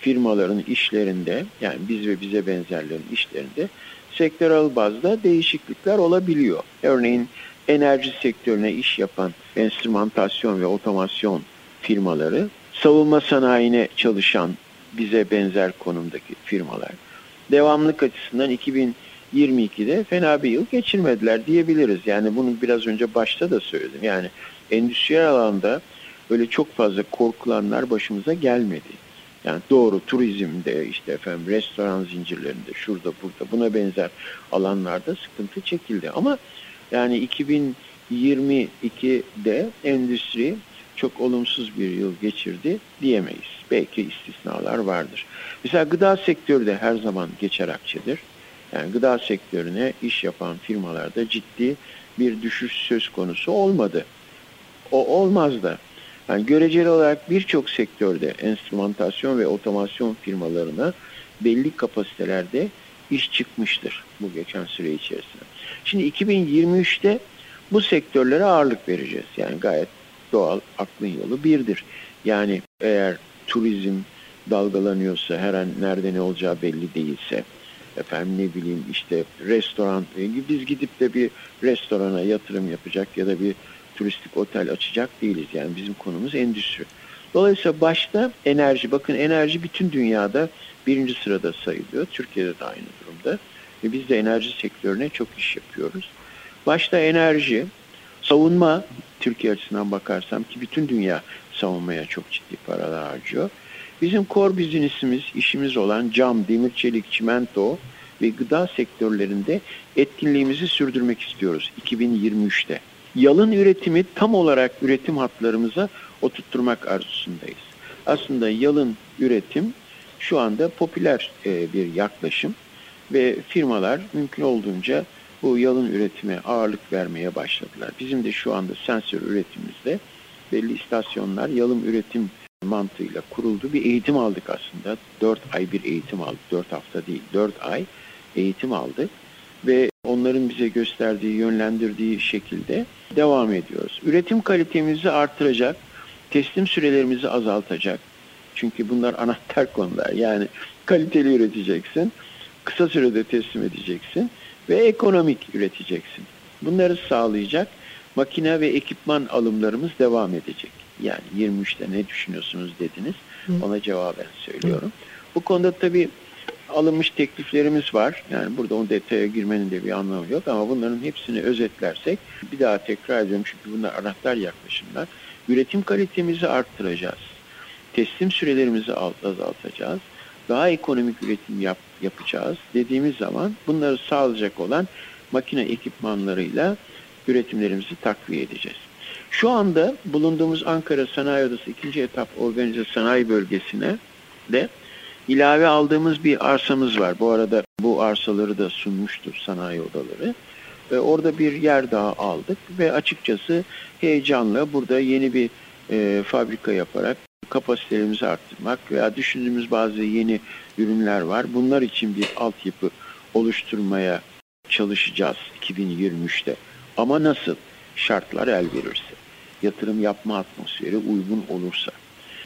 firmaların işlerinde yani biz ve bize benzerlerin işlerinde sektörel bazda değişiklikler olabiliyor. Örneğin enerji sektörüne iş yapan enstrümantasyon ve otomasyon firmaları, savunma sanayine çalışan bize benzer konumdaki firmalar, devamlık açısından 2022'de fena bir yıl geçirmediler diyebiliriz. Yani bunu biraz önce başta da söyledim. Yani endüstriyel alanda öyle çok fazla korkulanlar başımıza gelmedi. Yani doğru turizmde işte efendim restoran zincirlerinde şurada burada buna benzer alanlarda sıkıntı çekildi. Ama yani 2022'de endüstri çok olumsuz bir yıl geçirdi diyemeyiz. Belki istisnalar vardır. Mesela gıda sektörü de her zaman geçer akçedir. Yani gıda sektörüne iş yapan firmalarda ciddi bir düşüş söz konusu olmadı. O olmaz da. Yani göreceli olarak birçok sektörde enstrümantasyon ve otomasyon firmalarına belli kapasitelerde iş çıkmıştır bu geçen süre içerisinde. Şimdi 2023'te bu sektörlere ağırlık vereceğiz. Yani gayet doğal aklın yolu birdir. Yani eğer turizm dalgalanıyorsa, her an nerede ne olacağı belli değilse, efendim ne bileyim işte restoran, biz gidip de bir restorana yatırım yapacak ya da bir turistik otel açacak değiliz. Yani bizim konumuz endüstri. Dolayısıyla başta enerji, bakın enerji bütün dünyada birinci sırada sayılıyor. Türkiye'de de aynı durumda. Ve biz de enerji sektörüne çok iş yapıyoruz. Başta enerji, savunma, Türkiye açısından bakarsam ki bütün dünya savunmaya çok ciddi paralar harcıyor. Bizim core business'imiz, işimiz olan cam, demir, çelik, çimento ve gıda sektörlerinde etkinliğimizi sürdürmek istiyoruz 2023'te yalın üretimi tam olarak üretim hatlarımıza oturtturmak arzusundayız. Aslında yalın üretim şu anda popüler e, bir yaklaşım ve firmalar mümkün olduğunca bu yalın üretime ağırlık vermeye başladılar. Bizim de şu anda sensör üretimimizde belli istasyonlar yalın üretim mantığıyla kuruldu. Bir eğitim aldık aslında. 4 ay bir eğitim aldık. 4 hafta değil, 4 ay eğitim aldık. Ve onların bize gösterdiği, yönlendirdiği şekilde devam ediyoruz. Üretim kalitemizi artıracak, teslim sürelerimizi azaltacak. Çünkü bunlar anahtar konular. Yani kaliteli üreteceksin, kısa sürede teslim edeceksin ve ekonomik üreteceksin. Bunları sağlayacak makine ve ekipman alımlarımız devam edecek. Yani 23'te ne düşünüyorsunuz dediniz. Ona cevaben söylüyorum. Bu konuda tabii alınmış tekliflerimiz var. Yani burada o detaya girmenin de bir anlamı yok ama bunların hepsini özetlersek bir daha tekrar ediyorum çünkü bunlar anahtar yaklaşımlar. Üretim kalitemizi arttıracağız. Teslim sürelerimizi azaltacağız. Daha ekonomik üretim yap, yapacağız dediğimiz zaman bunları sağlayacak olan makine ekipmanlarıyla üretimlerimizi takviye edeceğiz. Şu anda bulunduğumuz Ankara Sanayi Odası 2. etap organize sanayi bölgesine de ilave aldığımız bir arsamız var. Bu arada bu arsaları da sunmuştur sanayi odaları. Ve orada bir yer daha aldık ve açıkçası heyecanla burada yeni bir e, fabrika yaparak kapasitelerimizi arttırmak veya düşündüğümüz bazı yeni ürünler var. Bunlar için bir altyapı oluşturmaya çalışacağız 2023'te. Ama nasıl? Şartlar el verirse, yatırım yapma atmosferi uygun olursa,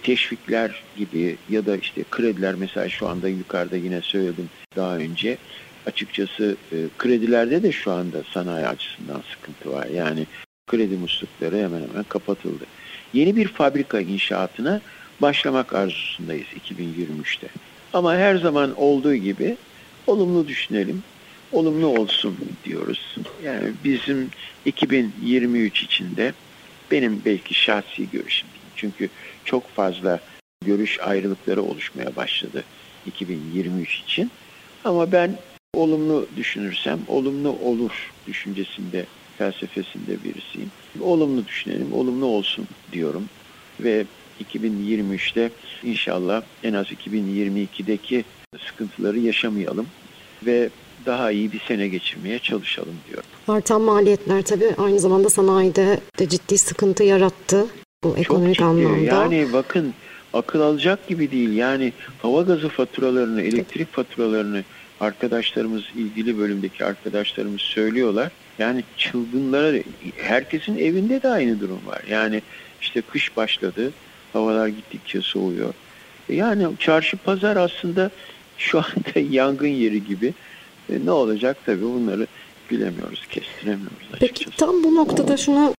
teşvikler gibi ya da işte krediler mesela şu anda yukarıda yine söyledim daha önce. Açıkçası e, kredilerde de şu anda sanayi açısından sıkıntı var. Yani kredi muslukları hemen hemen kapatıldı. Yeni bir fabrika inşaatına başlamak arzusundayız 2023'te. Ama her zaman olduğu gibi olumlu düşünelim, olumlu olsun diyoruz. Yani bizim 2023 içinde benim belki şahsi görüşüm çünkü çok fazla görüş ayrılıkları oluşmaya başladı 2023 için. Ama ben olumlu düşünürsem olumlu olur düşüncesinde, felsefesinde birisiyim. Olumlu düşünelim, olumlu olsun diyorum. Ve 2023'te inşallah en az 2022'deki sıkıntıları yaşamayalım ve daha iyi bir sene geçirmeye çalışalım diyorum. Artan maliyetler tabii aynı zamanda sanayide de ciddi sıkıntı yarattı bu ekonomik Çok ciddi. anlamda. Yani bakın akıl alacak gibi değil. Yani hava gazı faturalarını, elektrik faturalarını arkadaşlarımız, ilgili bölümdeki arkadaşlarımız söylüyorlar. Yani çılgınlara, herkesin evinde de aynı durum var. Yani işte kış başladı, havalar gittikçe soğuyor. Yani çarşı pazar aslında şu anda yangın yeri gibi. E, ne olacak tabii bunları bilemiyoruz, kestiremiyoruz açıkçası. Peki tam bu noktada şuna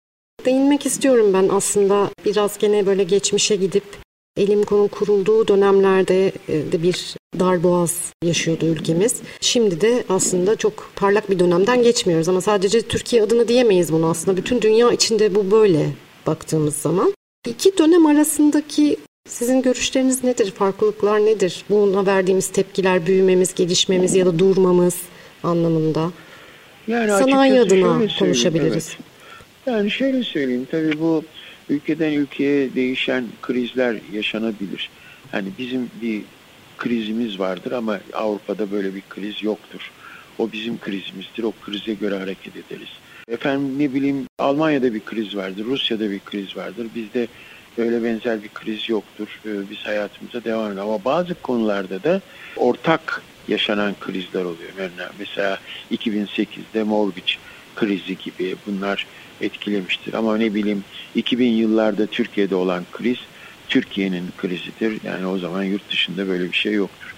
değinmek istiyorum ben aslında biraz gene böyle geçmişe gidip Elimko'nun kurulduğu dönemlerde e, de bir darboğaz yaşıyordu ülkemiz. Şimdi de aslında çok parlak bir dönemden geçmiyoruz ama sadece Türkiye adına diyemeyiz bunu aslında. Bütün dünya içinde bu böyle baktığımız zaman. İki dönem arasındaki sizin görüşleriniz nedir? Farklılıklar nedir? Buna verdiğimiz tepkiler, büyümemiz, gelişmemiz ya da durmamız anlamında. Yani Sanayi adına konuşabiliriz. evet. Yani şöyle söyleyeyim tabii bu ülkeden ülkeye değişen krizler yaşanabilir. Hani bizim bir krizimiz vardır ama Avrupa'da böyle bir kriz yoktur. O bizim krizimizdir. O krize göre hareket ederiz. Efendim ne bileyim Almanya'da bir kriz vardır, Rusya'da bir kriz vardır. Bizde öyle benzer bir kriz yoktur. Ee, Biz hayatımıza devam ediyoruz. Ama bazı konularda da ortak yaşanan krizler oluyor. Mesela 2008'de mortgage krizi gibi bunlar etkilemiştir. Ama ne bileyim 2000 yıllarda Türkiye'de olan kriz Türkiye'nin krizidir. Yani o zaman yurt dışında böyle bir şey yoktur.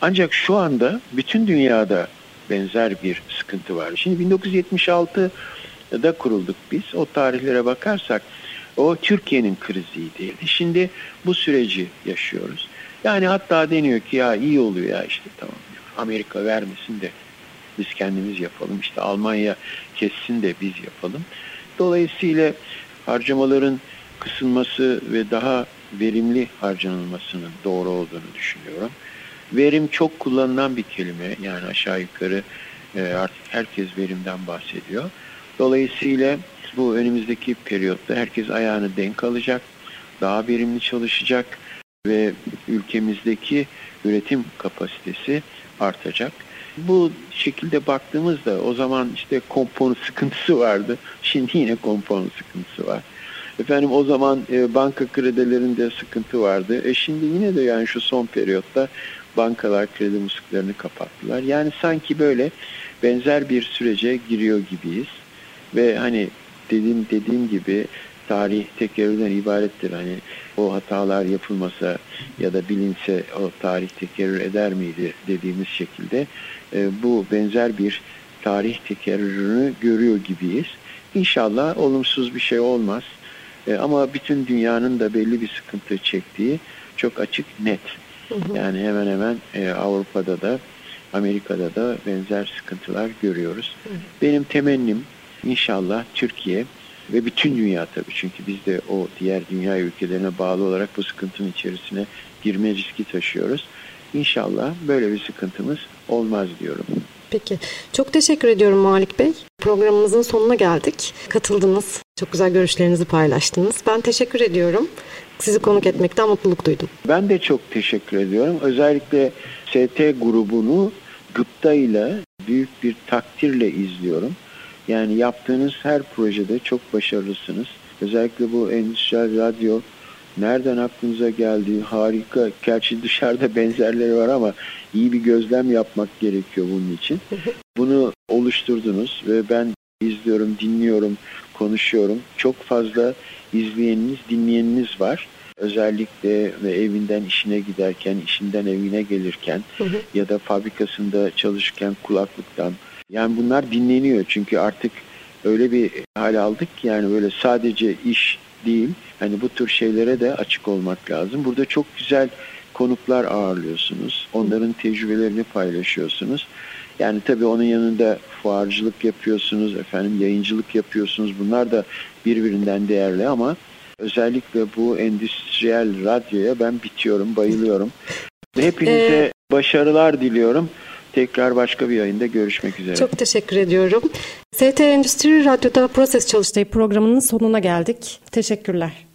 Ancak şu anda bütün dünyada benzer bir sıkıntı var. Şimdi 1976'da kurulduk biz. O tarihlere bakarsak o Türkiye'nin kriziydi. Şimdi bu süreci yaşıyoruz. Yani hatta deniyor ki ya iyi oluyor ya işte tamam Amerika vermesin de biz kendimiz yapalım. İşte Almanya kessin de biz yapalım. Dolayısıyla harcamaların kısılması ve daha verimli harcanılmasının doğru olduğunu düşünüyorum. Verim çok kullanılan bir kelime. Yani aşağı yukarı e, artık herkes verimden bahsediyor. Dolayısıyla bu önümüzdeki periyotta herkes ayağını denk alacak, daha verimli çalışacak ve ülkemizdeki üretim kapasitesi artacak. Bu şekilde baktığımızda o zaman işte kompon sıkıntısı vardı. Şimdi yine kompon sıkıntısı var. Efendim o zaman e, banka kredilerinde sıkıntı vardı. E şimdi yine de yani şu son periyotta bankalar kredi musluklarını kapattılar. Yani sanki böyle benzer bir sürece giriyor gibiyiz. Ve hani dediğim dediğim gibi tarih tekerrürden ibarettir. Hani o hatalar yapılmasa ya da bilinse o tarih tekerrür eder miydi dediğimiz şekilde e, bu benzer bir tarih tekerrürünü görüyor gibiyiz. İnşallah olumsuz bir şey olmaz. E, ama bütün dünyanın da belli bir sıkıntı çektiği çok açık net. Yani hemen hemen e, Avrupa'da da Amerika'da da benzer sıkıntılar görüyoruz. Benim temennim inşallah Türkiye ve bütün dünya tabii çünkü biz de o diğer dünya ülkelerine bağlı olarak bu sıkıntının içerisine girme riski taşıyoruz. İnşallah böyle bir sıkıntımız olmaz diyorum. Peki. Çok teşekkür ediyorum Malik Bey. Programımızın sonuna geldik. Katıldınız. Çok güzel görüşlerinizi paylaştınız. Ben teşekkür ediyorum. Sizi konuk etmekten mutluluk duydum. Ben de çok teşekkür ediyorum. Özellikle ST grubunu gıpta ile büyük bir takdirle izliyorum. Yani yaptığınız her projede çok başarılısınız. Özellikle bu endüstriyel radyo nereden aklınıza geldi harika. Gerçi dışarıda benzerleri var ama iyi bir gözlem yapmak gerekiyor bunun için. Bunu oluşturdunuz ve ben izliyorum, dinliyorum, konuşuyorum. Çok fazla izleyeniniz, dinleyeniniz var. Özellikle ve evinden işine giderken, işinden evine gelirken ya da fabrikasında çalışırken kulaklıktan. Yani bunlar dinleniyor çünkü artık öyle bir hal aldık ki yani böyle sadece iş değil. Hani bu tür şeylere de açık olmak lazım. Burada çok güzel konuklar ağırlıyorsunuz. Onların tecrübelerini paylaşıyorsunuz. Yani tabii onun yanında fuarcılık yapıyorsunuz, efendim yayıncılık yapıyorsunuz. Bunlar da birbirinden değerli ama özellikle bu endüstriyel radyoya ben bitiyorum, bayılıyorum. Hepinize başarılar diliyorum. Tekrar başka bir yayında görüşmek üzere. Çok teşekkür ediyorum. ST Endüstri Radyo'da Proses Çalıştayı programının sonuna geldik. Teşekkürler.